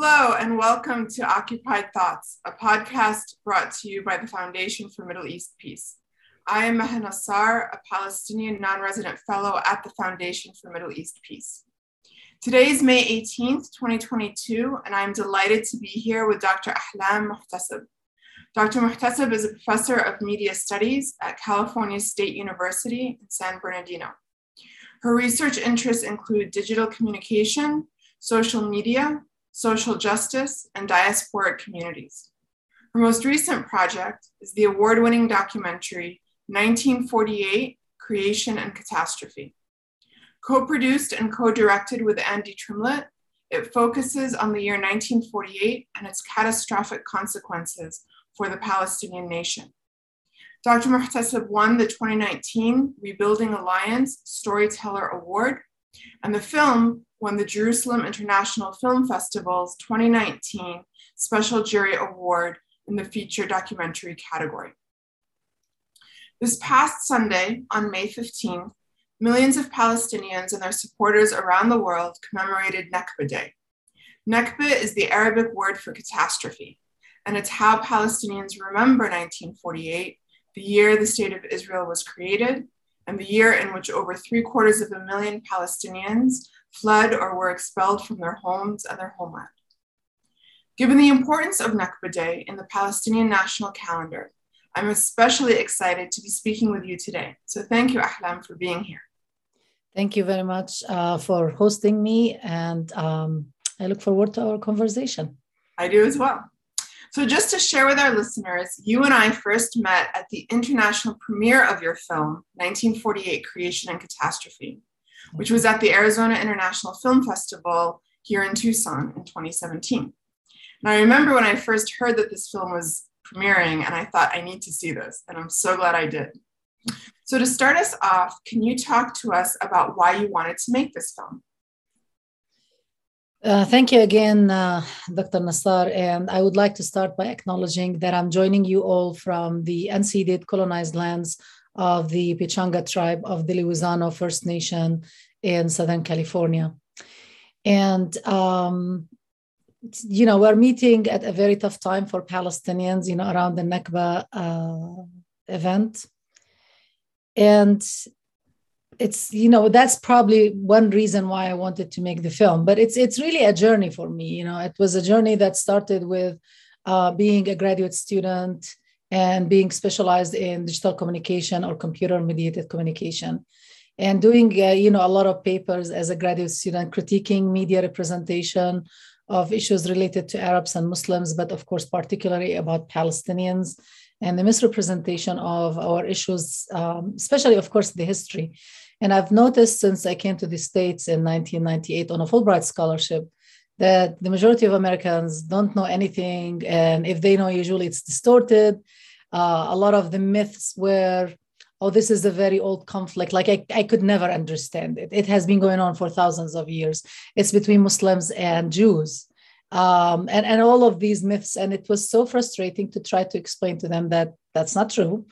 Hello, and welcome to Occupied Thoughts, a podcast brought to you by the Foundation for Middle East Peace. I am Maha Nassar, a Palestinian non resident fellow at the Foundation for Middle East Peace. Today is May 18th, 2022, and I'm delighted to be here with Dr. Ahlam Muhtasib. Dr. Muhtasib is a professor of media studies at California State University in San Bernardino. Her research interests include digital communication, social media, social justice, and diasporic communities. Her most recent project is the award winning documentary 1948 Creation and Catastrophe. Co produced and co directed with Andy Trimlett, it focuses on the year 1948 and its catastrophic consequences for the Palestinian nation. Dr. Muhtasib won the 2019 Rebuilding Alliance Storyteller Award, and the film won the Jerusalem International Film Festival's 2019 Special Jury Award in the feature documentary category. This past Sunday, on May 15th, millions of Palestinians and their supporters around the world commemorated Nakba Day. Nakba is the Arabic word for catastrophe, and it's how Palestinians remember 1948, the year the State of Israel was created, and the year in which over three quarters of a million Palestinians fled or were expelled from their homes and their homeland. Given the importance of Nakba Day in the Palestinian national calendar, I'm especially excited to be speaking with you today. So thank you, Ahlam, for being here. Thank you very much uh, for hosting me, and um, I look forward to our conversation. I do as well. So, just to share with our listeners, you and I first met at the international premiere of your film, 1948 Creation and Catastrophe, which was at the Arizona International Film Festival here in Tucson in 2017. And I remember when I first heard that this film was premiering, and I thought, I need to see this. And I'm so glad I did. So, to start us off, can you talk to us about why you wanted to make this film? Uh, thank you again, uh, Dr. Nassar. And I would like to start by acknowledging that I'm joining you all from the unceded colonized lands of the Pechanga tribe of the Luiseño First Nation in Southern California. And, um, you know, we're meeting at a very tough time for Palestinians, you know, around the Nakba uh, event. And it's you know that's probably one reason why i wanted to make the film but it's it's really a journey for me you know it was a journey that started with uh, being a graduate student and being specialized in digital communication or computer mediated communication. And doing uh, you know a lot of papers as a graduate student critiquing media representation of issues related to arabs and muslims but of course particularly about palestinians and the misrepresentation of our issues um, especially of course the history. And i've noticed since i came to the states in 1998 on a fulbright scholarship that the majority of Americans don't know anything. And if they know, usually it's distorted. Uh, a lot of the myths were, oh, this is a very old conflict. Like I, I could never understand it. It has been going on for thousands of years. It's between Muslims and Jews. Um, and, and all of these myths. And it was so frustrating to try to explain to them that that's not true.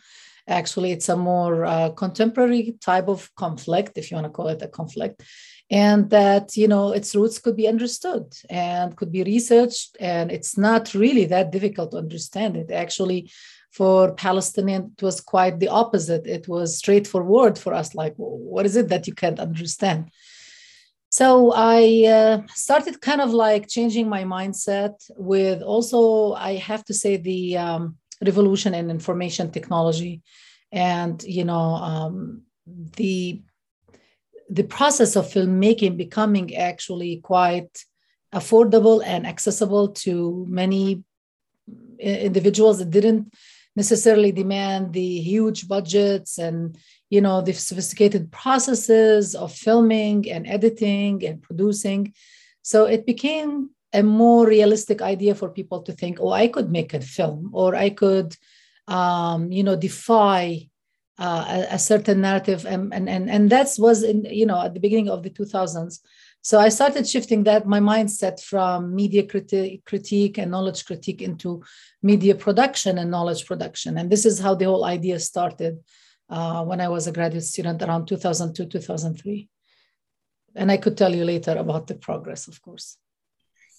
Actually, it's a more uh, contemporary type of conflict, if you want to call it a conflict and that you know its roots could be understood and could be researched and it's not really that difficult to understand it. Actually for palestinian it was quite the opposite. It was straightforward for us like what is it that you can't understand? So i uh, started kind of like changing my mindset with also i have to say the um, revolution in information technology and you know um, the the process of filmmaking becoming actually quite affordable and accessible to many individuals that didn't necessarily demand the huge budgets and you know the sophisticated processes of filming and editing and producing. So it became a more realistic idea for people to think oh i could make a film or i could um, you know defy uh, a, a, certain narrative and and and, and that was in you know at the beginning of the 2000s so i started shifting that my mindset from media criti- critique and knowledge critique into media production and knowledge production. And this is how the whole idea started uh, when i was a graduate student around 2002 2003 and i could tell you later about the progress of course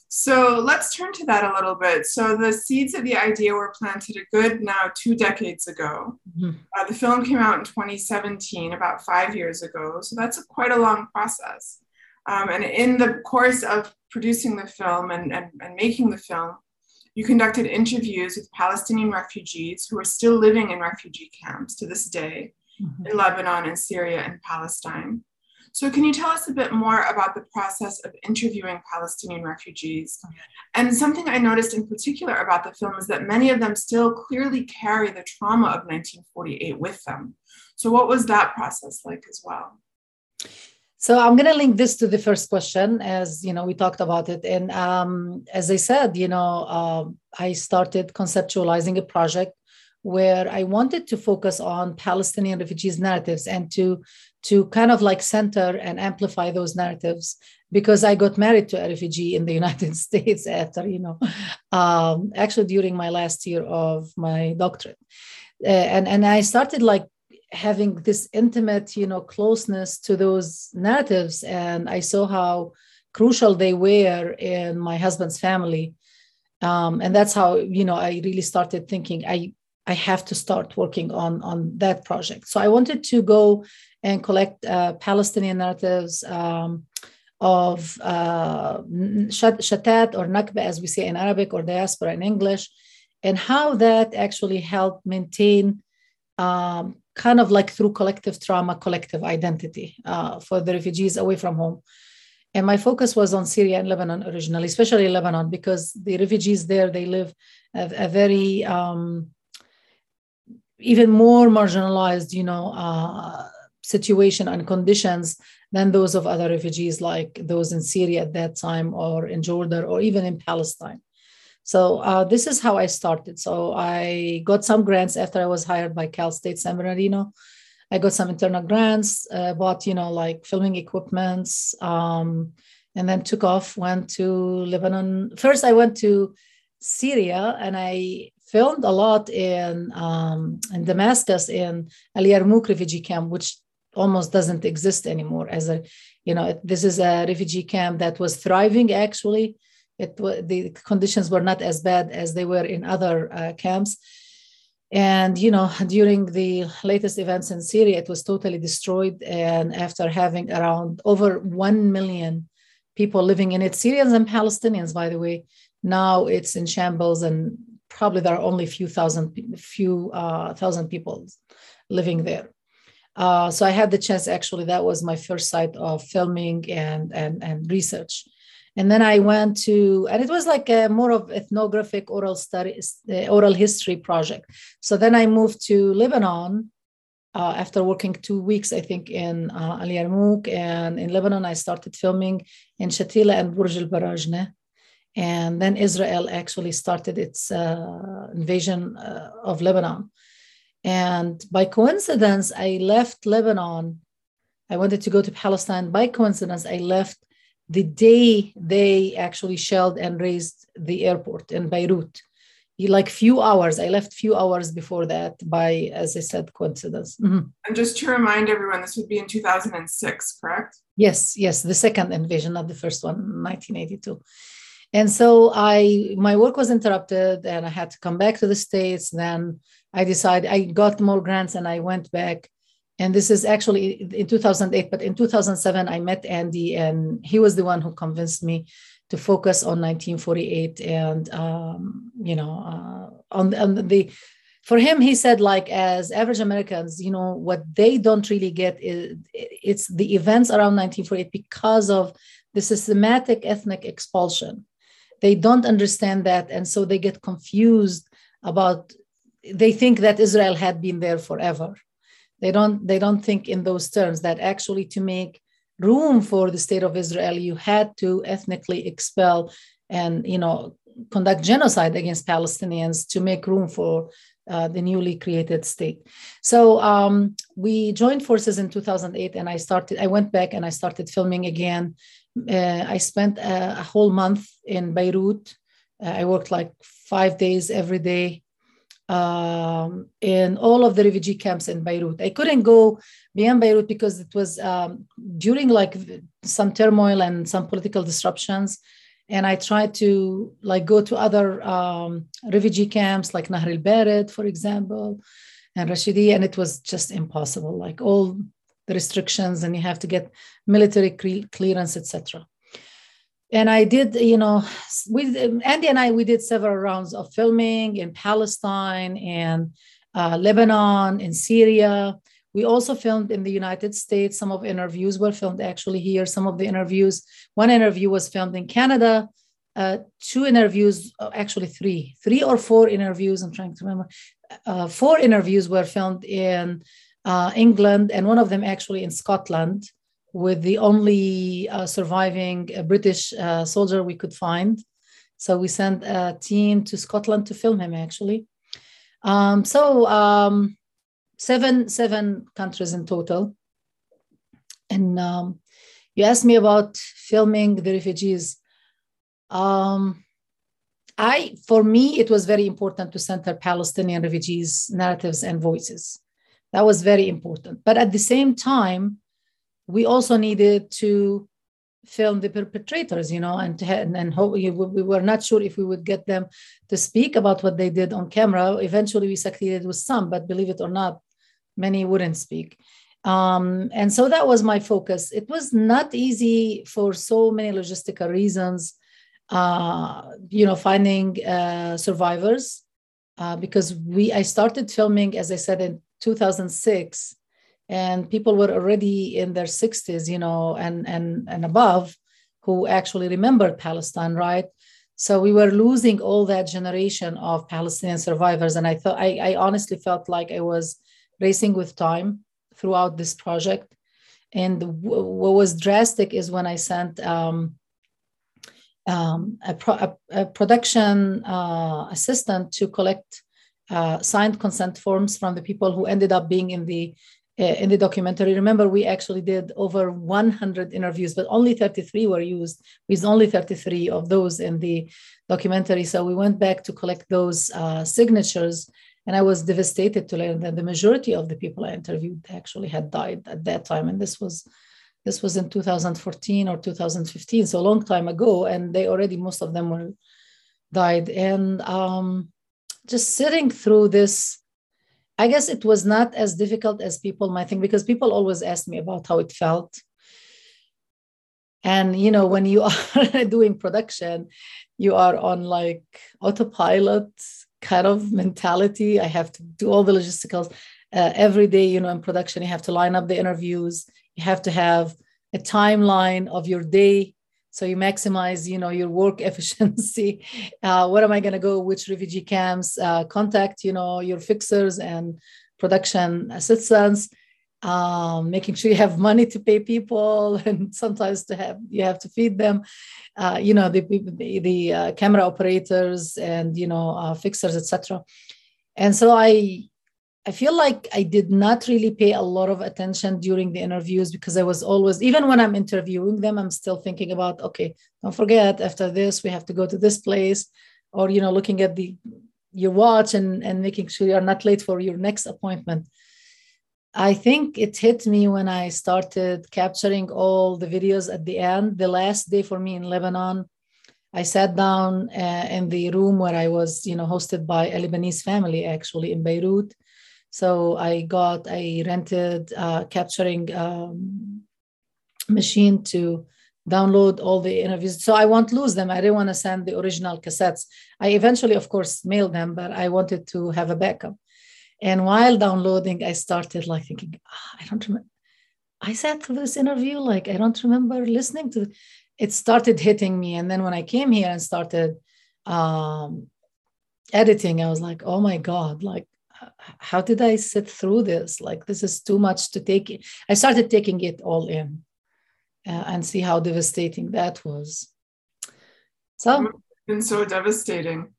So let's turn to that a little bit. So the seeds of the idea were planted a good now two decades ago. Mm-hmm. Uh, the film came out in 2017, about five years ago. So that's a, quite a long process. Um, and in the course of producing the film and, and, and making the film, you conducted interviews with Palestinian refugees who are still living in refugee camps to this day mm-hmm. in Lebanon and Syria and Palestine. So, can you tell us a bit more about the process of interviewing Palestinian refugees? And something I noticed in particular about the film is that many of them still clearly carry the trauma of 1948 with them. So, what was that process like as well? So I'm going to link this to the first question, as you know, we talked about it, and um, as I said, you know, uh, I started conceptualizing a project where I wanted to focus on Palestinian refugees narratives and to to kind of like center and amplify those narratives because I got married to a refugee in the United States after you know um, actually during my last year of my doctorate, uh, and and I started like having this intimate you know closeness to those narratives and i saw how crucial they were in my husband's family. Um, and that's how you know i really started thinking i i have to start working on on that project so i wanted to go and collect uh, palestinian narratives um, of uh, shatat or nakba as we say in arabic or diaspora in english and how that actually helped maintain um, kind of like through collective trauma, collective identity uh, for the refugees away from home. And my focus was on Syria and Lebanon originally, especially Lebanon, because the refugees there, they live a, a very, um, even more marginalized, you know, uh, situation and conditions than those of other refugees like those in Syria at that time or in Jordan or even in Palestine. So uh, this is how I started. So I got some grants after I was hired by Cal State San Bernardino. I got some internal grants, uh, bought you know like filming equipments, um, and then took off. Went to Lebanon. First, I went to Syria, and I filmed a lot in um, in Damascus in Al Yarmouk refugee camp, which almost doesn't exist anymore. As a you know, this is a refugee camp that was thriving actually it the conditions were not as bad as they were in other uh, camps and you know during the latest events in syria it was totally destroyed and after having around over 1 million people living in it syrians and palestinians by the way now it's in shambles and probably there are only a few thousand few uh, thousand people living there uh, so i had the chance actually that was my first site of filming and and, and research and then I went to, and it was like a more of ethnographic oral study, uh, oral history project. So then I moved to Lebanon uh, after working two weeks, I think, in uh, Al Yarmouk. And in Lebanon, I started filming in Shatila and Burj al Barajneh. And then Israel actually started its uh, invasion uh, of Lebanon. And by coincidence, I left Lebanon. I wanted to go to Palestine. By coincidence, I left the day they actually shelled and razed the airport in Beirut. Like few hours, I left few hours before that by, as I said, coincidence. Mm-hmm. And just to remind everyone, this would be in 2006, correct? Yes, yes, the second invasion, not the first one, 1982. And so I, my work was interrupted, and I had to come back to the states. Then I decided I got more grants, and I went back and this is actually in 2008 but in 2007 i met andy and he was the one who convinced me to focus on 1948 and um, you know uh, on, on the for him he said like as average americans you know what they don't really get is it's the events around 1948 because of the systematic ethnic expulsion they don't understand that and so they get confused about they think that israel had been there forever. They don't they don't think in those terms that actually to make room for the state of israel you had to ethnically expel and you know conduct genocide against palestinians to make room for uh, the newly created state. So um, we joined forces in 2008 and i started i went back and i started filming again uh, i spent a, a, whole month in beirut uh, i worked like five days every day um, in all of the refugee camps in Beirut. I couldn't go beyond Beirut because it was um, during like some turmoil and some political disruptions. and I tried to like go to other um, refugee camps like Nahr el for example, and Rashidi, and it was just impossible. Like all the restrictions, and you have to get military clearance, etc. And I did, you know, with Andy and I, we did several rounds of filming in Palestine and uh, Lebanon, in Syria. We also filmed in the United States. Some of interviews were filmed actually here. Some of the interviews, one interview was filmed in Canada. Uh, two interviews, uh, actually three, three or four interviews. I'm trying to remember. Uh, four interviews were filmed in uh, England, and one of them actually in Scotland, with the only uh, surviving uh, British soldier we could find. So we sent a team to Scotland to film him actually. Um, so um, seven seven countries in total. And um, you asked me about filming the refugees. Um, I, for me, it was very important to center Palestinian refugees' narratives and voices. That was very important. But at the same time, we also needed to film the perpetrators, you know, and and, and hope, we were not sure if we would get them to speak about what they did on camera. Eventually, we succeeded with some, but believe it or not, many wouldn't speak. Um, and so that was my focus. It was not easy for so many logistical reasons, uh, you know, finding uh, survivors uh, because we I started filming, as I said, in 2006, and people were already in their 60s, you know, and and and above, who actually remembered Palestine, right? So we were losing all that generation of Palestinian survivors, and I thought I, I honestly felt like I was racing with time throughout this project. And w- what was drastic is when I sent um, um, a, pro- a, a, production uh, assistant to collect uh, signed consent forms from the people who ended up being in the uh, in the documentary. Remember, we actually did over 100 interviews, but only 33 were used. With only 33 of those in the documentary, so we went back to collect those uh, signatures and I was devastated to learn that the majority of the people I interviewed actually had died at that time. And this was this was in 2014 or 2015, so a long time ago. And they already most of them were died. And um, just sitting through this, I guess it was not as difficult as people might think because people always ask me about how it felt. And you know, when you are doing production, you are on like autopilot kind of mentality. I have to do all the logisticals uh, every day. You know, in production, you have to line up the interviews. You have to have a timeline of your day so you maximize you know your work efficiency. Uh, what am i going to go which refugee camps uh, contact you know your fixers and production assistants um, making sure you have money to pay people and sometimes to have you have to feed them. Uh, you know the the, the uh, camera operators and you know uh, fixers etc and so i i feel like i did not really pay a lot of attention during the interviews because i was always even when i'm interviewing them i'm still thinking about okay don't forget after this we have to go to this place or you know looking at the your watch and and making sure you're not late for your next appointment I think it hit me when I started capturing all the videos at the end. The last day for me in Lebanon, I sat down uh, in the room where I was, you know, hosted by a Lebanese family actually in Beirut. So I got a rented uh, capturing um, machine to download all the interviews. So I won't lose them. I didn't want to send the original cassettes. I eventually, of course, mailed them, but I wanted to have a backup. And while downloading, I started like thinking, oh, I don't remember. I sat through this interview, like I don't remember listening to. It started hitting me, and then when I came here and started um, editing, I was like, oh my god, like how did I sit through this? Like this is too much to take. I started taking it all in, uh, and see how devastating that was. So, it's been so devastating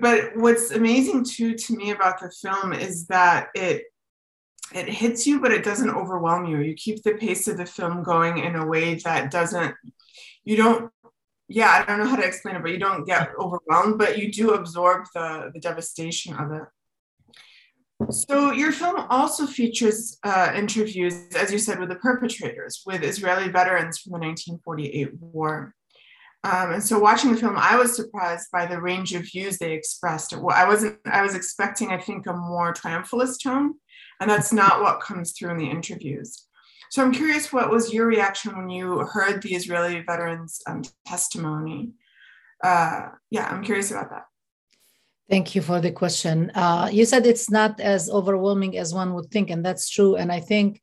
but what's amazing too to me about the film is that it it hits you but it doesn't overwhelm you you keep the pace of the film going in a way that doesn't you don't yeah i don't know how to explain it but you don't get overwhelmed but you do absorb the the devastation of it so your film also features uh, interviews as you said with the perpetrators with israeli veterans from the 1948 war Um, and so watching the film, I was surprised by the range of views they expressed. I wasn't, I was expecting, I think, a more triumphalist tone, and that's not what comes through in the interviews. So I'm curious, what was your reaction when you heard the Israeli veterans' um, testimony? Uh, yeah, I'm curious about that. Thank you for the question. Uh, you said it's not as overwhelming as one would think, and that's true. And I think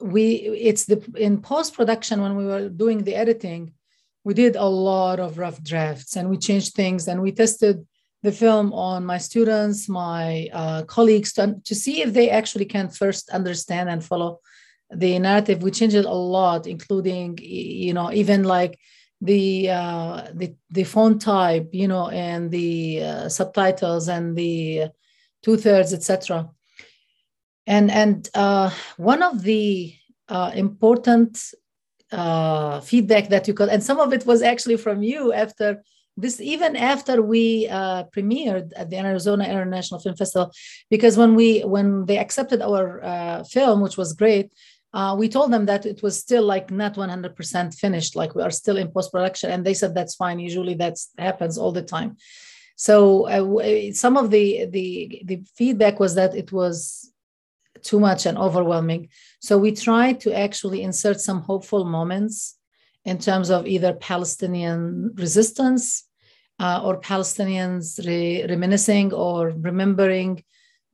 we it's the in post production when we were doing the editing, we did a lot of rough drafts and we changed things and we tested the film on my students, my uh, colleagues to, to see if they actually can first understand and follow the narrative. We changed it a lot, including you know even like the uh, the the font type, you know, and the uh, subtitles and the two thirds, etc. And and uh, one of the uh, important uh, feedback that you got, and some of it was actually from you after this, even after we uh, premiered at the Arizona International Film Festival, because when we when they accepted our film, which was great, uh, we told them that it was still like not 100% finished like we are still in post-production and they said that's fine usually that happens all the time. So uh, some of the, the the feedback was that it was too much and overwhelming. So we tried to actually insert some hopeful moments in terms of either palestinian resistance uh, or palestinians re- reminiscing or remembering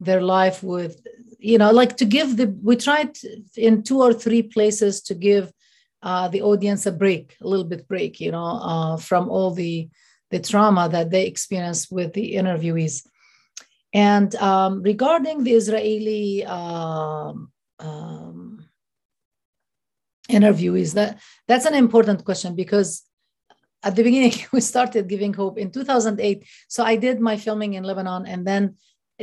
their life with you know like to give the we tried in two or three places to give uh, the audience a break a little bit break you know uh, from all the the trauma that they experienced with the interviewees. And um, regarding the israeli um, um, interviewees that that's an important question because at the beginning we started giving hope in 2008 so i did my filming in lebanon and then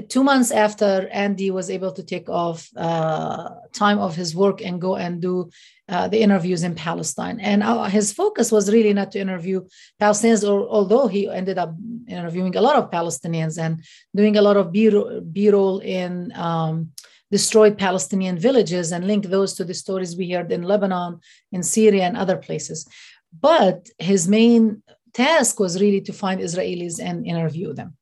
two months after Andy was able to take off uh, time of his work and go and do uh, the interviews in Palestine. And his focus was really not to interview Palestinians, or, although he ended up interviewing a lot of Palestinians and doing a lot of B-roll in um, destroyed Palestinian villages and link those to the stories we heard in Lebanon, in Syria, and other places. But his main task was really to find Israelis and interview them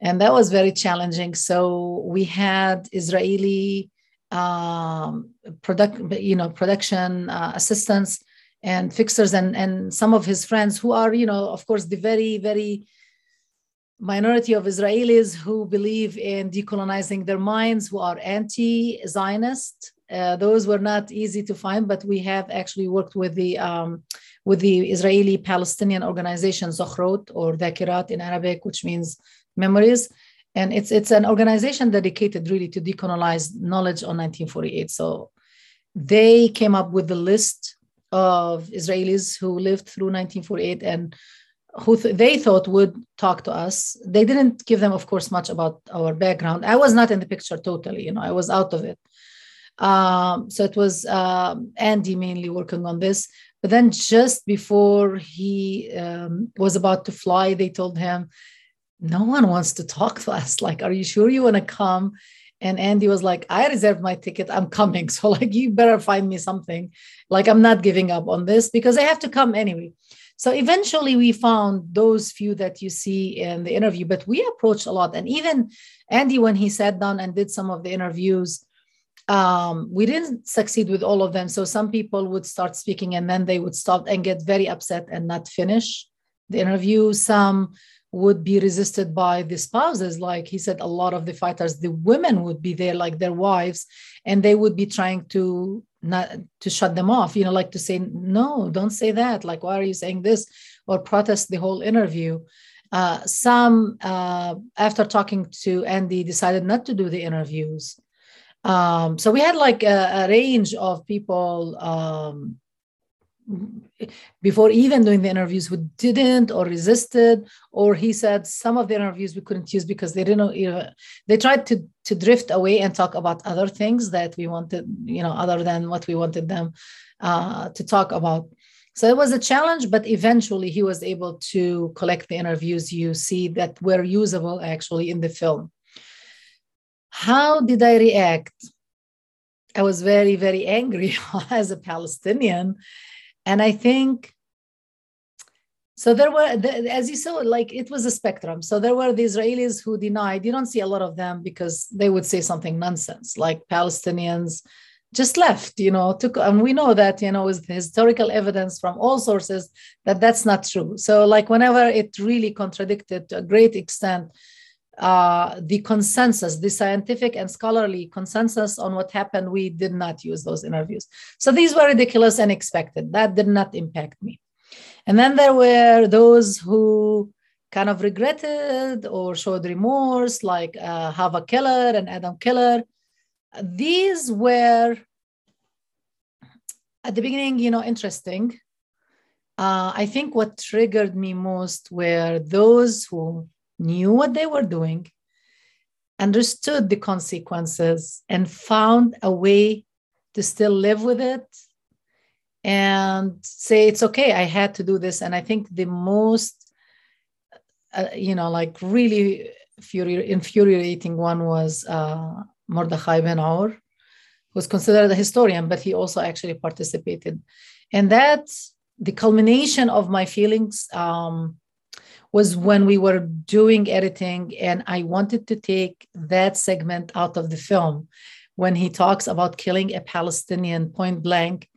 and that was very challenging. So we had Israeli um, product, you know, production uh, assistants and fixers, and and some of his friends who are, you know, of course, the very very minority of Israelis who believe in decolonizing their minds, who are anti-Zionist. Uh, those were not easy to find, but we have actually worked with the um, with the Israeli Palestinian organization Zochrot or Dhakirat in Arabic, which means memories. And it's it's an organization dedicated really to decolonize knowledge on 1948 so they came up with the list of israelis who lived through 1948 and who th- they thought would talk to us. They didn't give them of course much about our background. I was not in the picture totally you know i was out of it. Um, so it was um, andy mainly working on this. But then just before he um, was about to fly they told him no one wants to talk to us. Like, are you sure you want to come? And Andy was like, I reserved my ticket. I'm coming. So, like, you better find me something. Like, I'm not giving up on this because I have to come anyway. So eventually we found those few that you see in the interview, but we approached a lot. And even Andy, when he sat down and did some of the interviews, um, we didn't succeed with all of them. So some people would start speaking and then they would stop and get very upset and not finish the interview. Some would be resisted by the spouses. Like he said a lot of the fighters the women would be there like their wives and they would be trying to not to shut them off you know like to say no don't say that. Like why are you saying this? Or protest the whole interview. Uh, some uh, after talking to andy decided not to do the interviews. Um, so we had like a, a range of people um, before even doing the interviews who didn't or resisted or he said some of the interviews we couldn't use because they didn't you know they tried to to drift away and talk about other things that we wanted you know other than what we wanted them uh, to talk about. So it was a challenge but eventually he was able to collect the interviews you see that were usable actually in the film. How did i react? I was very very angry as a palestinian and I think so there were, as you saw, like it was a spectrum. So there were the Israelis who denied. You don't see a lot of them because they would say something nonsense, like Palestinians just left. You know, took, and we know that you know with historical evidence from all sources that that's not true. So like whenever it really contradicted to a great extent uh, the consensus, the scientific and scholarly consensus on what happened, we did not use those interviews. So these were ridiculous and expected. That did not impact me. And then there were those who kind of regretted or showed remorse, like uh, Hava Keller and Adam Keller. These were, at the beginning, you know, interesting. Uh, I think what triggered me most were those who knew what they were doing, understood the consequences, and found a way to still live with it and say it's okay i had to do this. And i think the most uh, you know like really infuriating one was uh, mordechai ben or who's considered a historian but he also actually participated. And that the culmination of my feelings um, was when we were doing editing and i wanted to take that segment out of the film when he talks about killing a palestinian point blank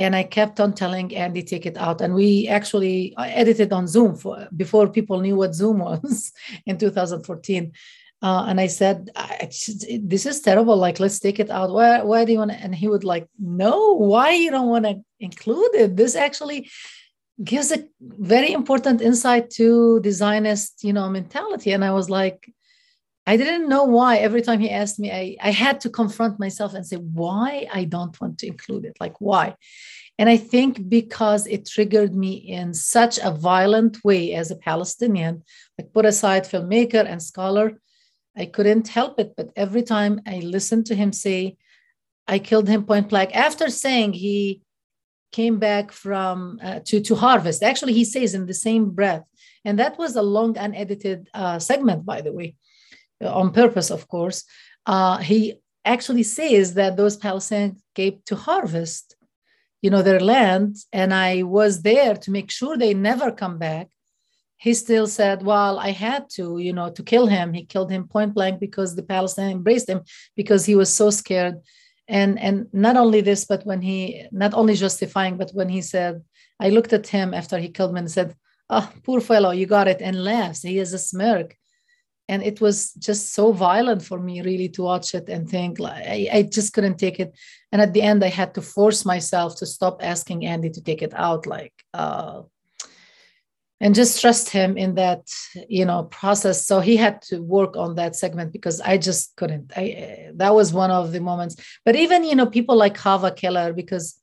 and I kept on telling Andy take it out. And we actually edited on Zoom for, before people knew what Zoom was in 2014. Uh, and I said, I, "This is terrible. Like, let's take it out. Why? Why do you want to?" And he would like, "No, why you don't want to include it? This actually gives a very important insight to the Zionist, you know, mentality." And I was like, I didn't know why. Every time he asked me, I, I had to confront myself and say, why I don't want to include it. Like, why? And I think because it triggered me in such a violent way as a Palestinian, like put aside filmmaker and scholar, I couldn't help it. But every time I listened to him say, I killed him point blank, after saying he came back from uh, to, to harvest, actually, he says in the same breath. And that was a long, unedited uh, segment, by the way on purpose, of course, uh, he actually says that those Palestinians came to harvest, you know, their land, and I was there to make sure they never come back. He still said, "Well, I had to, you know, to kill him. He killed him point blank because the Palestinians embraced him because he was so scared." And and not only this, but when he not only justifying, but when he said, I looked at him after he killed me and said, "Oh, poor fellow, you got it," and laughs. He has a smirk and it was just so violent for me really to watch it and think like I, I, just couldn't take it and at the end i had to force myself to stop asking andy to take it out like uh, and just trust him in that you know process. So he had to work on that segment because i just couldn't. I eh, that was one of the moments. But even you know people like hava keller because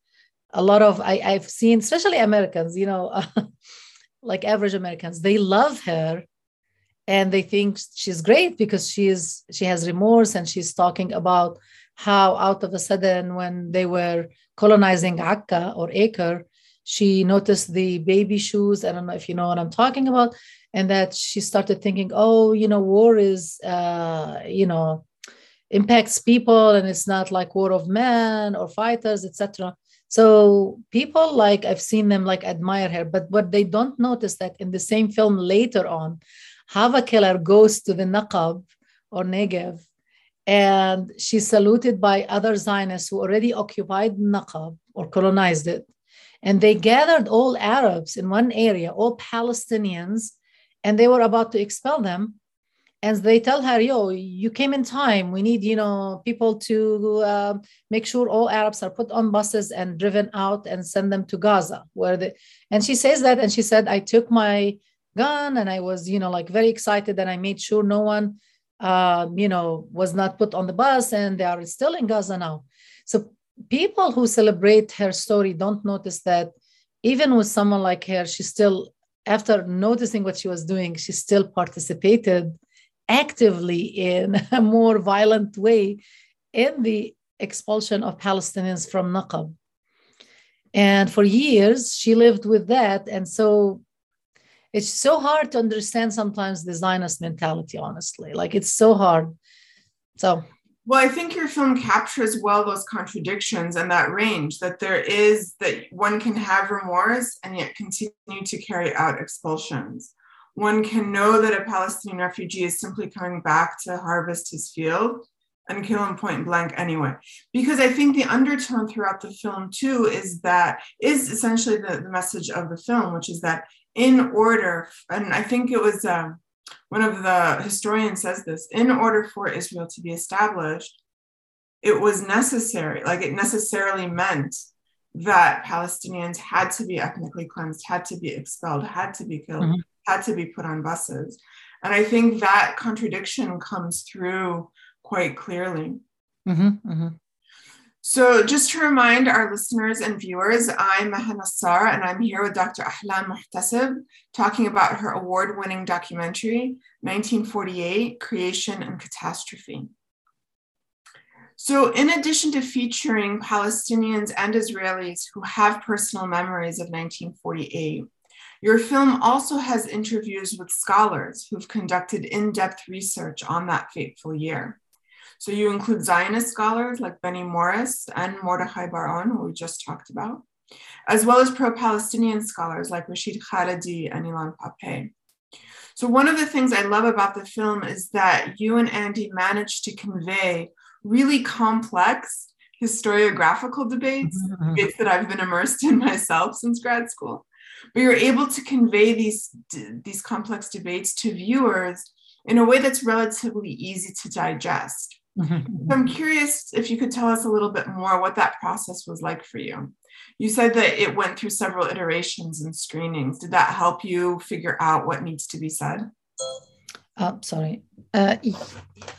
a lot of I, i've seen especially americans you know like average americans they love her and they think she's great because she's she has remorse and she's talking about how out of a sudden when they were colonizing Akka or Acre, she noticed the baby shoes. I don't know if you know what I'm talking about, and that she started thinking, oh, you know, war is, uh, you know, impacts people, and it's not like war of men or fighters, etc. So people like I've seen them like admire her, but what they don't notice that in the same film later on, Hava Keller goes to the Naqab or Negev, and she's saluted by other Zionists who already occupied Naqab or colonized it. And they gathered all Arabs in one area, all Palestinians, and they were about to expel them. And they tell her, "Yo, you came in time. We need, you know, people to uh, make sure all Arabs are put on buses and driven out and send them to Gaza." Where the and she says that, and she said, "I took my gun and i was you know like very excited and i made sure no one uh, you know was not put on the bus and they are still in gaza now so people who celebrate her story don't notice that even with someone like her she still after noticing what she was doing she still participated actively in a more violent way in the expulsion of palestinians from naqab and for years she lived with that and so it's so hard to understand sometimes the Zionist mentality, honestly. Like it's so hard. So Well, I think your film captures well those contradictions and that range that there is that one can have remorse and yet continue to carry out expulsions. One can know that a Palestinian refugee is simply coming back to harvest his field and kill him point blank anyway. Because I think the undertone throughout the film, too, is that is essentially the, the message of the film, which is that in order, and I think it was. Uh, one of the historians says this in order for Israel to be established, it was necessary, like it necessarily meant that Palestinians had to be ethnically cleansed, had to be expelled, had to be killed, mm-hmm. had to be put on buses. And I think that contradiction comes through quite clearly. Mm-hmm, mm-hmm. So, just to remind our listeners and viewers, I'm Maha Nassar, and I'm here with Dr. Ahlam Muhtasib talking about her award winning documentary, 1948 Creation and Catastrophe. So, in addition to featuring Palestinians and Israelis who have personal memories of 1948, your film also has interviews with scholars who've conducted in depth research on that fateful year. So you include Zionist scholars like Benny Morris and Mordechai Bar-On, who we just talked about, as well as pro-Palestinian scholars like Rashid Khalidi and Ilan Pappé. So one of the things I love about the film is that you and Andy managed to convey really complex historiographical debates, mm-hmm. debates that I've been immersed in myself since grad school. But you're able to convey these, these complex debates to viewers in a way that's relatively easy to digest. Mm-hmm. I'm curious if you could tell us a little bit more what that process was like for you. You said that it went through several iterations and screenings. Did that help you figure out what needs to be said? Uh, sorry. Uh,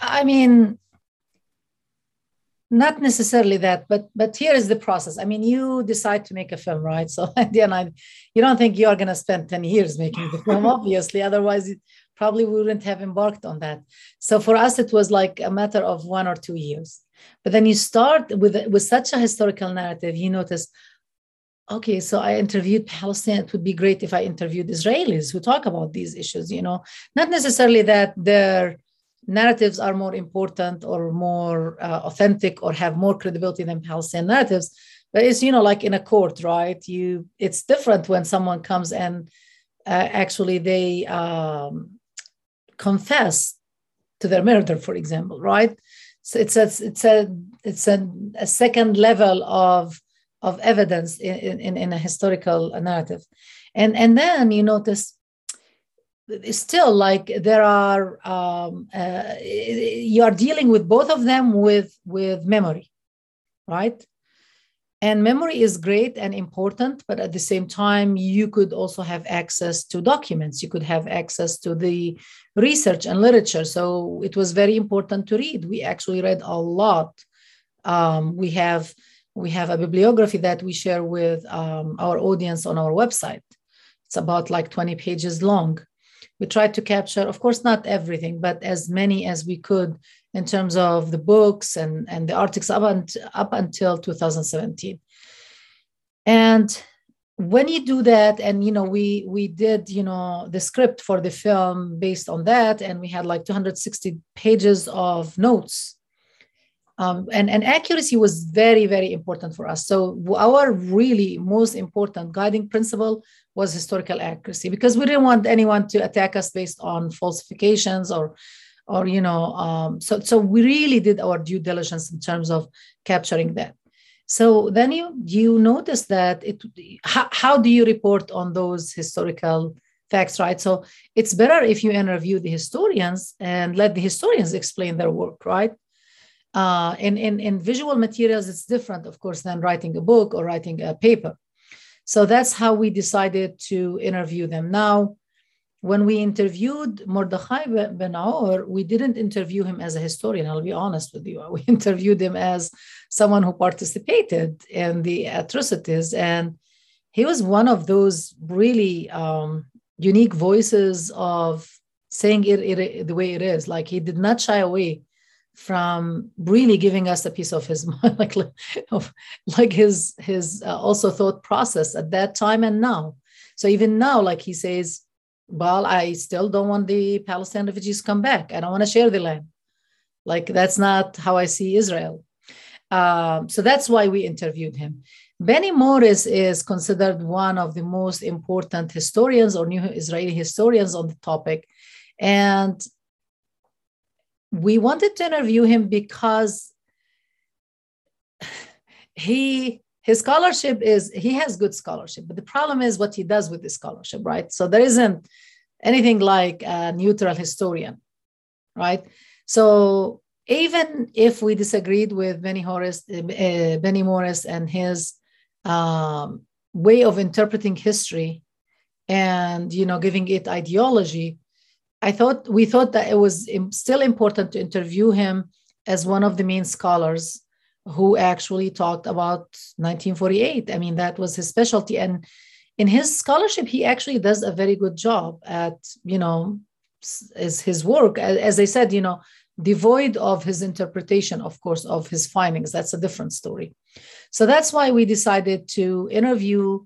I mean, not necessarily that, but but here is the process. I mean, you decide to make a film, right? So at the end, you don't think you are going to spend ten years making the film, obviously. Otherwise, probably we wouldn't have embarked on that. So for us, it was like a matter of one or two years. But then you start with with such a historical narrative, you notice, okay, so I interviewed Palestinians. It would be great if I interviewed Israelis who talk about these issues. You know, not necessarily that their narratives are more important or more uh, authentic or have more credibility than Palestinian narratives, but it's you know like in a court, right? You it's different when someone comes and uh, actually they um, confess to their murder, for example, right? So it's a it's a it's a, a second level of of evidence in, in, in a historical narrative. And and then you notice still like there are um, uh, you are dealing with both of them with with memory right and memory is great and important, but at the same time, you could also have access to documents. You could have access to the research and literature. So it was very important to read. We actually read a lot. Um, we have we have a bibliography that we share with um, our audience on our website. It's about like 20 pages long. We tried to capture, of course, not everything, but as many as we could in terms of the books and, and the articles up, and, up until 2017. And when you do that, and you know, we we did you know the script for the film based on that, and we had like 260 pages of notes. Um, and, and accuracy was very, very important for us. So our really most important guiding principle was historical accuracy because we didn't want anyone to attack us based on falsifications or or you know um, so so we really did our due diligence in terms of capturing that. So then you you notice that it how, how do you report on those historical facts right? So it's better if you interview the historians and let the historians explain their work right? Uh, in, in, in visual materials it's different of course than writing a book or writing a paper. So that's how we decided to interview them. Now when we interviewed Mordechai Ben Aor, we didn't interview him as a historian. I'll be honest with you. We interviewed him as someone who participated in the atrocities. And he was one of those really um, unique voices of saying it, it, the way it is. Like he did not shy away from really giving us a piece of his mind, like, like his, his uh, also thought process at that time and now. So even now, like he says, well, I still don't want the Palestinian refugees to come back. I don't want to share the land. Like that's not how I see Israel. Um, so that's why we interviewed him. Benny Morris is considered one of the most important historians or new Israeli historians on the topic. And we wanted to interview him because he his scholarship is he has good scholarship but the problem is what he does with the scholarship right? So there isn't anything like a neutral historian right? So even if we disagreed with benny Horace, uh, benny morris and his um, way of interpreting history and you know giving it ideology i thought we thought that it was still important to interview him as one of the main scholars who actually talked about 1948. I mean, that was his specialty. And in his scholarship, he actually does a very good job at, you know, is his work. As I said, you know, devoid of his interpretation, of course, of his findings. That's a different story. So that's why we decided to interview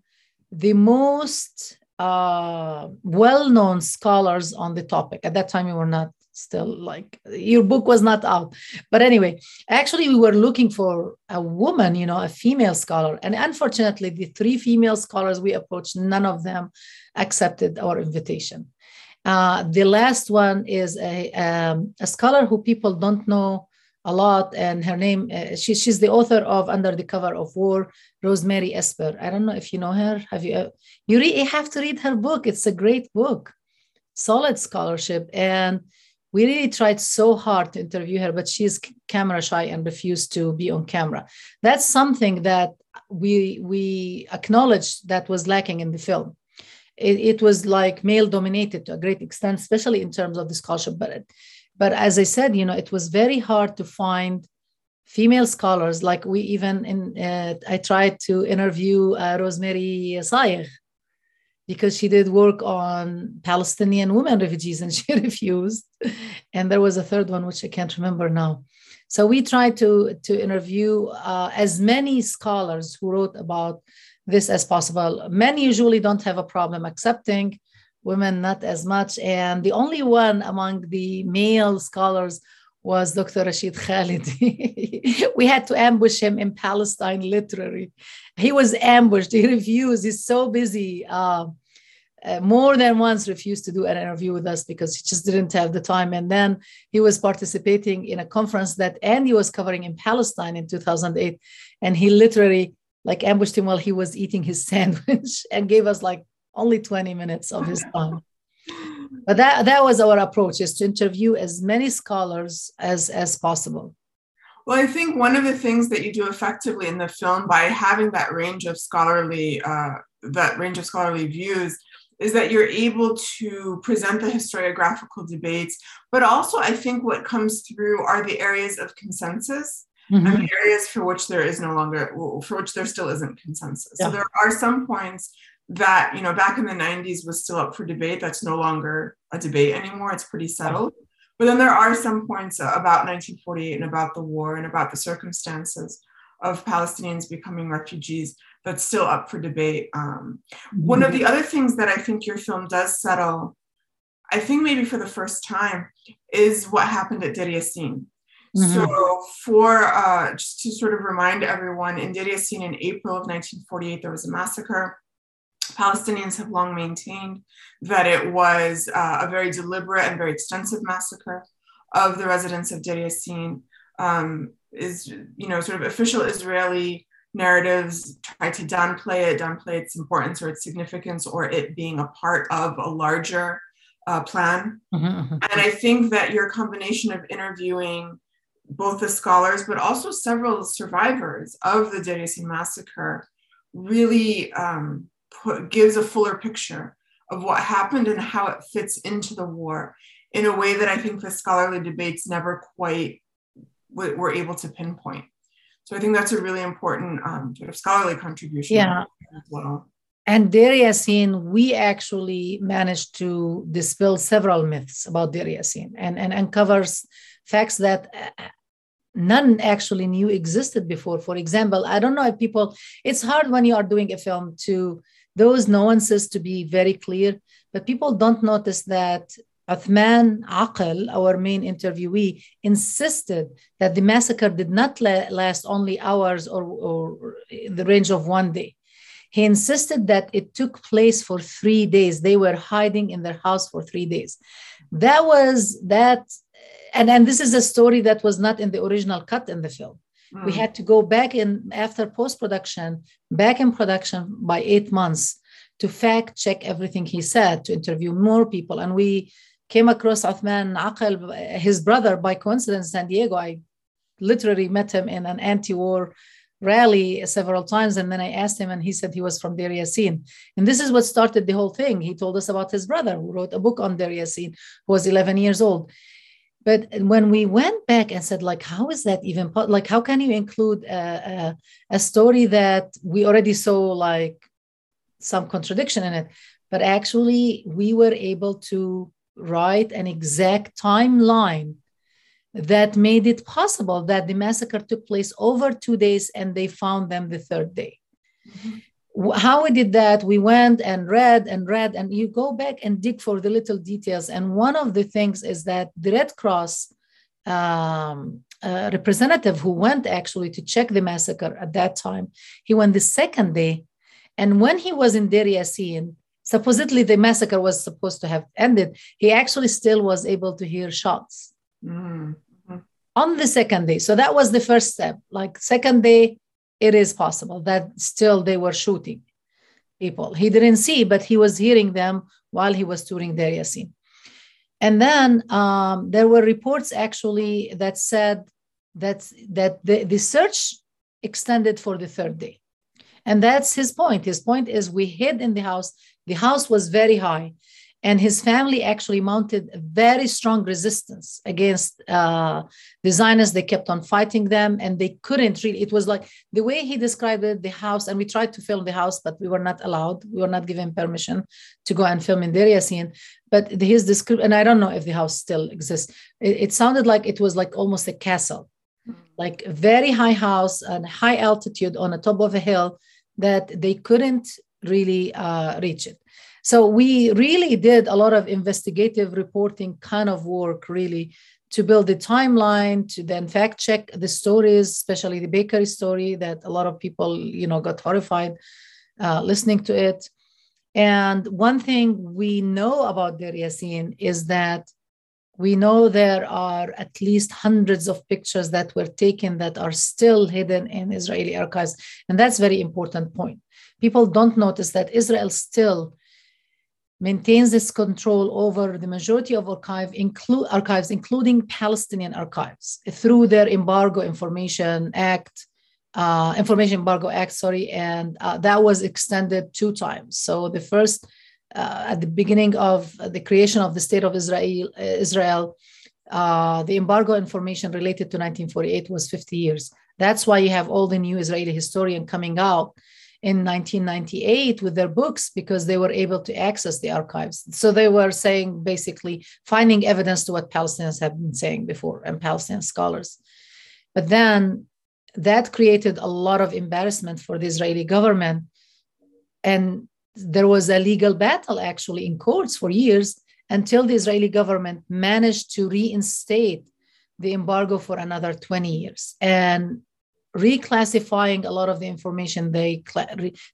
the most uh, well known scholars on the topic. At that time, we were not still like your book was not out. But anyway actually we were looking for a woman you know a female scholar. And unfortunately the three female scholars we approached none of them accepted our invitation. Uh, the last one is a, um, a scholar who people don't know a lot and her name uh, she, she's the author of under the cover of war rosemary Esber. I don't know if you know her. Have you uh, you really have to read her book. It's a great book. Solid scholarship. And we really tried so hard to interview her, but she's camera shy and refused to be on camera. That's something that we we acknowledged that was lacking in the film. It, it was like male dominated to a great extent, especially in terms of the scholarship. But but as I said, you know, it was very hard to find female scholars. Like we even in uh, I tried to interview uh, Rosemary Sayegh, because she did work on Palestinian women refugees and she refused. And there was a third one, which I can't remember now. So we tried to, to interview uh, as many scholars who wrote about this as possible. Men usually don't have a problem accepting, women not as much. And the only one among the male scholars was Dr. Rashid Khalidi. we had to ambush him in Palestine, literally. He was ambushed. He refused. He's so busy. Uh, uh, more than once refused to do an interview with us because he just didn't have the time. And then he was participating in a conference that Andy was covering in Palestine in 2008. And he literally like ambushed him while he was eating his sandwich and gave us like only 20 minutes of his time. but that, that was our approach is to interview as many scholars as, as possible. Well, I think one of the things that you do effectively in the film by having that range of scholarly uh, that range of scholarly views is that you're able to present the historiographical debates, but also I think what comes through are the areas of consensus mm-hmm. and the areas for which there is no longer, for which there still isn't consensus. Yeah. So there are some points that, you know, back in the 90s was still up for debate. That's no longer a debate anymore. It's pretty settled. But then there are some points about 1948 and about the war and about the circumstances of Palestinians becoming refugees that's still up for debate. Um, mm-hmm. One of the other things that I think your film does settle, I think maybe for the first time, is what happened at Deir Yassin. Mm-hmm. So, for uh, just to sort of remind everyone, in Deir Yassin in April of 1948, there was a massacre. Palestinians have long maintained that it was uh, a very deliberate and very extensive massacre of the residents of Deir Yassin. Um, is you know sort of official Israeli narratives try to downplay it, downplay its importance or its significance, or it being a part of a larger uh, plan. Mm-hmm, mm-hmm. And I think that your combination of interviewing both the scholars, but also several survivors of the Deir Yassin massacre really um, put, gives a fuller picture of what happened and how it fits into the war in a way that I think the scholarly debates never quite w- were able to pinpoint. So I think that's a really important um, sort of scholarly contribution yeah. as well. And Deir Yassin, we actually managed to dispel several myths about Deir Yassin and, and uncovers facts that uh, none actually knew existed before. For example, I don't know if people, it's hard when you are doing a film to those nuances to be very clear, but people don't notice that Uthman Aqil, our main interviewee, insisted that the massacre did not la- last only hours or, or the range of one day. He insisted that it took place for three days. They were hiding in their house for three days. That was that, and, and this is a story that was not in the original cut in the film. Mm. We had to go back in after post production, back in production by eight months to fact check everything he said, to interview more people. And we came across Uthman Aqil, his brother, by coincidence, San Diego. I literally met him in an anti-war rally several times, and then I asked him, and he said he was from Deir Yassin. And this is what started the whole thing. He told us about his brother, who wrote a book on Deir Yassin, who was 11 years old. But when we went back and said, like, how is that even like? How can you include a, a, a story that we already saw like some contradiction in it? But actually, we were able to write an exact timeline that made it possible that the massacre took place over two days and they found them the third day. Mm-hmm. How we did that, we went and read and read, and you go back and dig for the little details. And one of the things is that the Red Cross um, uh, representative who went actually to check the massacre at that time, he went the second day. And when he was in Deir Yassin, supposedly the massacre was supposed to have ended, he actually still was able to hear shots mm-hmm. on the second day. So that was the first step. Like second day, it is possible that still they were shooting people. He didn't see, but he was hearing them while he was touring Deir Yassin. And then um, there were reports actually that said that, that the, the search extended for the third day. And that's his point. His point is we hid in the house the house was very high, and his family actually mounted a very strong resistance against uh, the Zionists. They kept on fighting them, and they couldn't really. It was like the way he described it, the house, and we tried to film the house, but we were not allowed. We were not given permission to go and film in Deir Yassin. But his description, and I don't know if the house still exists. It, it sounded like it was like almost a castle, like a very high house and high altitude on the top of a hill that they couldn't really uh, reach it. So we really did a lot of investigative reporting kind of work, really, to build the timeline, to then fact check the stories, especially the bakery story that a lot of people, you know, got horrified uh, listening to it. And one thing we know about Deir Yassin is that we know there are at least hundreds of pictures that were taken that are still hidden in Israeli archives. And that's very important point people don't notice that Israel still maintains this control over the majority of archive, include, archives, including Palestinian archives, through their Embargo Information Act, uh, Information Embargo Act, sorry, and uh, that was extended two times. So the first, uh, at the beginning of the creation of the state of Israel, Israel uh, the embargo information related to 1948 was 50 years. That's why you have all the new Israeli historian coming out in 1998 with their books because they were able to access the archives. So they were saying basically finding evidence to what Palestinians have been saying before and Palestinian scholars. But then that created a lot of embarrassment for the Israeli government. And there was a legal battle actually in courts for years until the Israeli government managed to reinstate the embargo for another 20 years. And reclassifying a lot of the information they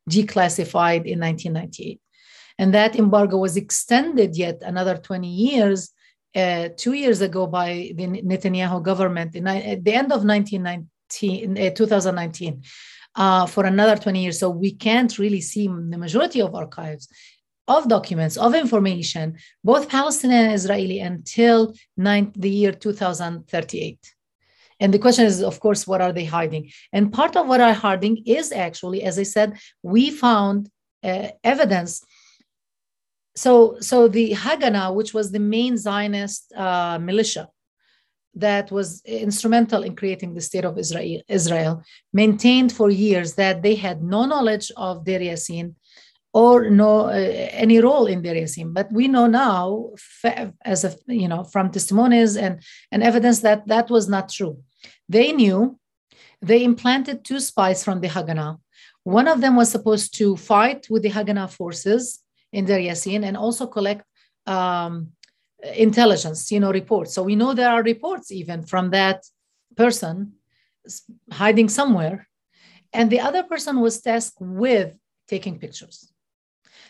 declassified in 1998. And that embargo was extended yet another 20 years, uh, two years ago by the Netanyahu government in, at the end of 1919, uh, 2019 uh, for another 20 years. So we can't really see the majority of archives of documents, of information, both Palestinian and Israeli, until the year 2038. And the question is, of course, what are they hiding? And part of what are hiding is actually, as I said, we found uh, evidence. So, so the Haganah, which was the main Zionist uh, militia that was instrumental in creating the state of Israel, Israel, maintained for years that they had no knowledge of Deir Yassin or no uh, any role in Deir Yassin. But we know now, as of you know, from testimonies and and evidence that that was not true. They knew they implanted two spies from the Haganah. One of them was supposed to fight with the Haganah forces in Deir Yassin and also collect um, intelligence, you know, reports. So we know there are reports even from that person hiding somewhere. And the other person was tasked with taking pictures.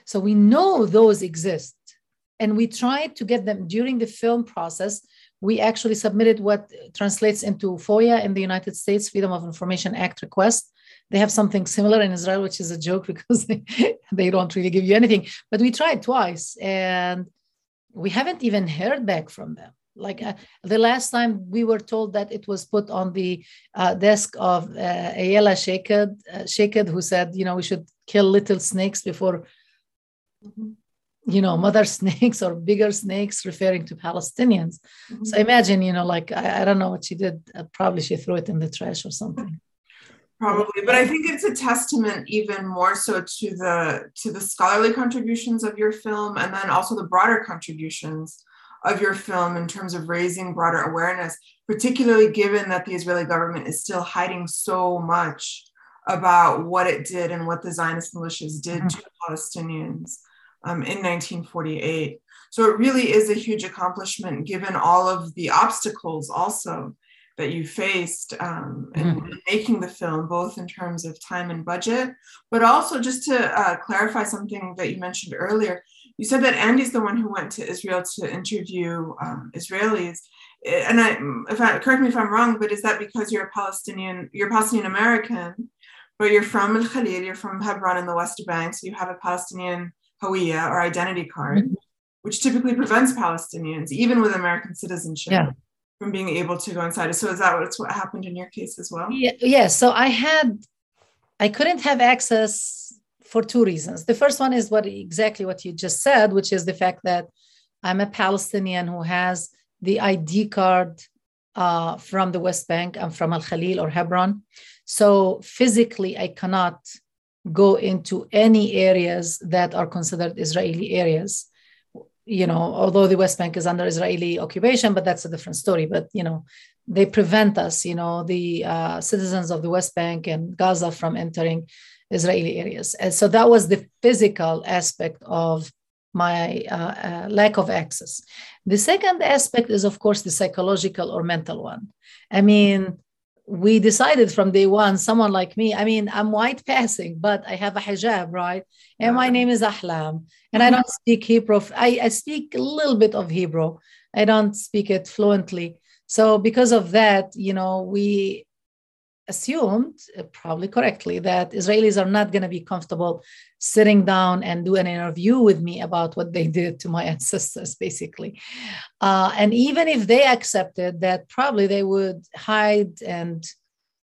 So we know those exist. And we tried to get them during the film process. We actually submitted what translates into FOIA in the United States, Freedom of Information Act request. They have something similar in Israel, which is a joke because they, they don't really give you anything. But we tried twice and we haven't even heard back from them. Like uh, the last time we were told that it was put on the uh, desk of uh, Ayelet Shaked, uh, who said, you know, we should kill little snakes before, mm-hmm. you know, mother snakes or bigger snakes, referring to Palestinians. Mm-hmm. So imagine, you know, like, I, I don't know what she did. Uh, probably she threw it in the trash or something probably but i think it's a testament even more so to the to the scholarly contributions of your film and then also the broader contributions of your film in terms of raising broader awareness particularly given that the israeli government is still hiding so much about what it did and what the zionist militias did mm-hmm. to palestinians um, in 1948 so it really is a huge accomplishment given all of the obstacles also that you faced um, in, mm-hmm. making the film, both in terms of time and budget, but also just to uh, clarify something that you mentioned earlier. You said that Andy's the one who went to Israel to interview um, Israelis, and I, if I, correct me if I'm wrong, but is that because you're a Palestinian, you're Palestinian American, but you're from Al Khalil, you're from Hebron in the West Bank, so you have a Palestinian Hawiya or identity card, mm-hmm. which typically prevents Palestinians, even with American citizenship. Yeah from being able to go inside. So is that what's what happened in your case as well? Yeah, yeah. So I had, I couldn't have access for two reasons. The first one is what exactly what you just said, which is the fact that I'm a Palestinian who has the ID card uh, from the West Bank. I'm from Al Khalil or Hebron. So physically, I cannot go into any areas that are considered Israeli areas you know, although the West Bank is under Israeli occupation, but that's a different story. But you know, they prevent us, you know, the uh, citizens of the West Bank and Gaza from entering Israeli areas. And so that was the physical aspect of my uh, uh, lack of access. The second aspect is, of course, the psychological or mental one. I mean, we decided from day one, someone like me, I mean, I'm white passing, but I have a hijab, right? And my name is Ahlam. And I mm-hmm. don't speak Hebrew. I, I speak a little bit of Hebrew. I don't speak it fluently. So because of that, you know, we assumed, uh, probably correctly, that Israelis are not going to be comfortable sitting down and do an interview with me about what they did to my ancestors, basically. Uh, and even if they accepted that, probably they would hide and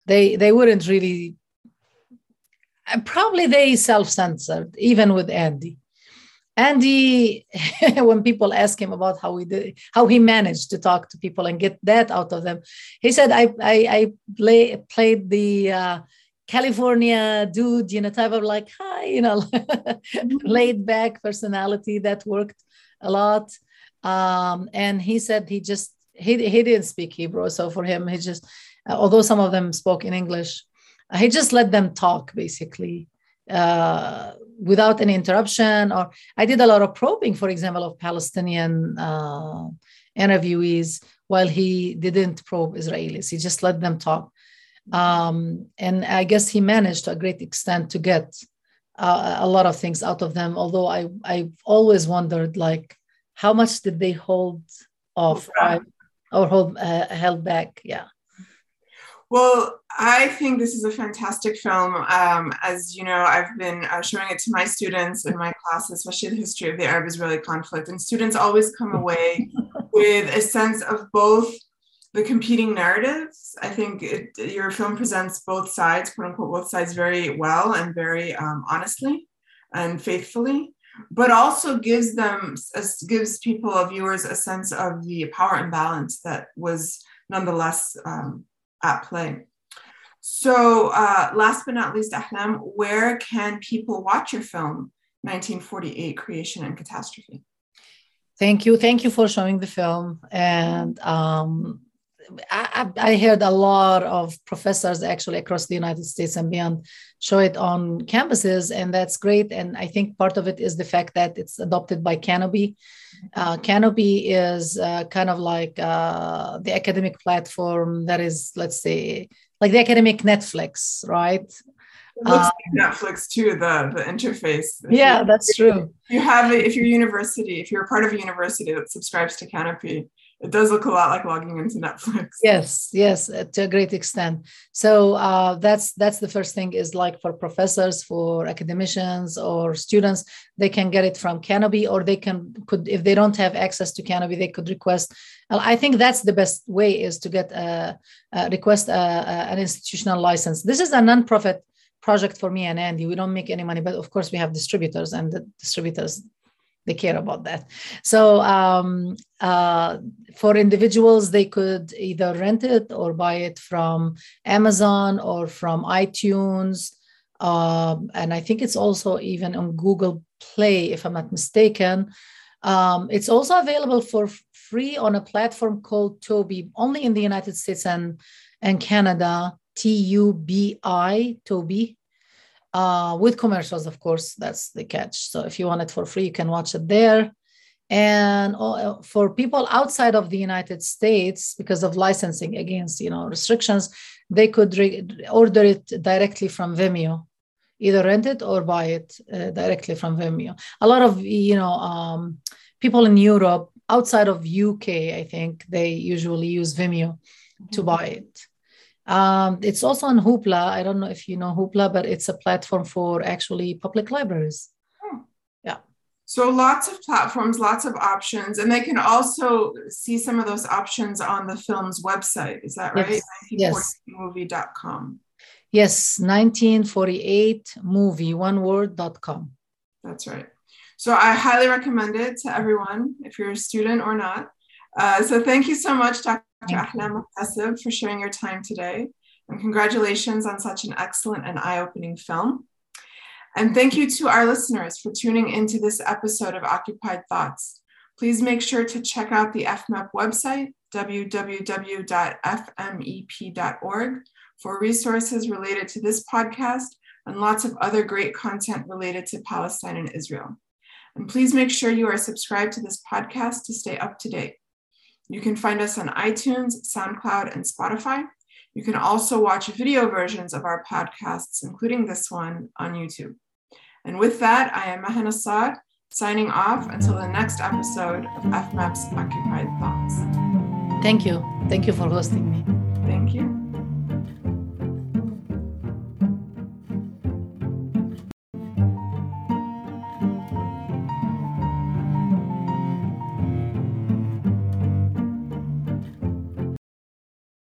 they they wouldn't really. Probably they self-censored, even with Andy. Andy, when people ask him about how he did, how he managed to talk to people and get that out of them, he said, "I I, I play, played the uh, California dude, you know, type of like hi, you know, mm-hmm. laid back personality that worked a lot." Um, and he said he just he he didn't speak Hebrew, so for him, he just uh, although some of them spoke in English, he just let them talk basically uh, without any interruption. Or I did a lot of probing, for example, of Palestinian uh, interviewees while he didn't probe Israelis. He just let them talk. Um, and I guess he managed to a great extent to get uh, a lot of things out of them. Although I, I've always wondered, like, how much did they hold off right, or hold uh, held back? Yeah. Well, I think this is a fantastic film. Um, as you know, I've been uh, showing it to my students in my classes, especially the history of the Arab Israeli conflict. And students always come away with a sense of both the competing narratives. I think it, your film presents both sides, quote unquote, both sides very well and very um, honestly and faithfully, but also gives them, gives people, viewers, a sense of the power imbalance that was nonetheless. Um, at play. So, uh, last but not least, Ahlam, where can people watch your film, 1948 Creation and Catastrophe? Thank you. Thank you for showing the film. And um, I, I, heard a lot of professors actually across the United States and beyond show it on campuses, and that's great. And I think part of it is the fact that it's adopted by Kanopy. Uh, Kanopy is uh, kind of like uh, the academic platform that is, let's say, like the academic Netflix, right? It looks um, like Netflix too, the the interface. If yeah, you, that's true. You have it if you're university, if you're part of a university that subscribes to Kanopy, it does look a lot like logging into Netflix. Yes, yes, to a great extent. So uh, that's that's the first thing is like for professors, for academicians or students, they can get it from Kanopy, or they can could if they don't have access to Kanopy, they could request. I think that's the best way is to get a, a request a, a, an institutional license. This is a nonprofit project for me and Andy. We don't make any money, but of course we have distributors, and the distributors they care about that. So um, uh, for individuals, they could either rent it or buy it from Amazon or from iTunes. Um, and I think it's also even on Google Play, if I'm not mistaken. Um, it's also available for free on a platform called Tubi, only in the United States and, and Canada. T U B I, Tubi uh, with commercials, of course, that's the catch. So if you want it for free, you can watch it there. And uh, for people outside of the United States, because of licensing against you know restrictions, they could re- order it directly from Vimeo, either rent it or buy it uh, directly from Vimeo. A lot of you know um, people in Europe, outside of UK, I think they usually use Vimeo mm-hmm. to buy it. Um, it's also on Hoopla. I don't know if you know Hoopla, but it's a platform for actually public libraries. Hmm. Yeah. So lots of platforms, lots of options, and they can also see some of those options on the film's website. Is that right? Yes. 1948movie.com. Yes, 1948movie, one word.com. That's right. So I highly recommend it to everyone, if you're a student or not. Uh, so thank you so much, Dr. Ahlam Muhtaseb, for sharing your time today. And congratulations on such an excellent and eye opening film. And thank you to our listeners for tuning into this episode of Occupied Thoughts. Please make sure to check out the FMEP website, www.fmep.org, for resources related to this podcast and lots of other great content related to Palestine and Israel. And please make sure you are subscribed to this podcast to stay up to date. You can find us on iTunes, SoundCloud, and Spotify. You can also watch video versions of our podcasts, including this one, on YouTube. And with that, I am Maha Nassar, signing off until the next episode of FMEP's Occupied Thoughts. Thank you. Thank you for hosting me. Thank you.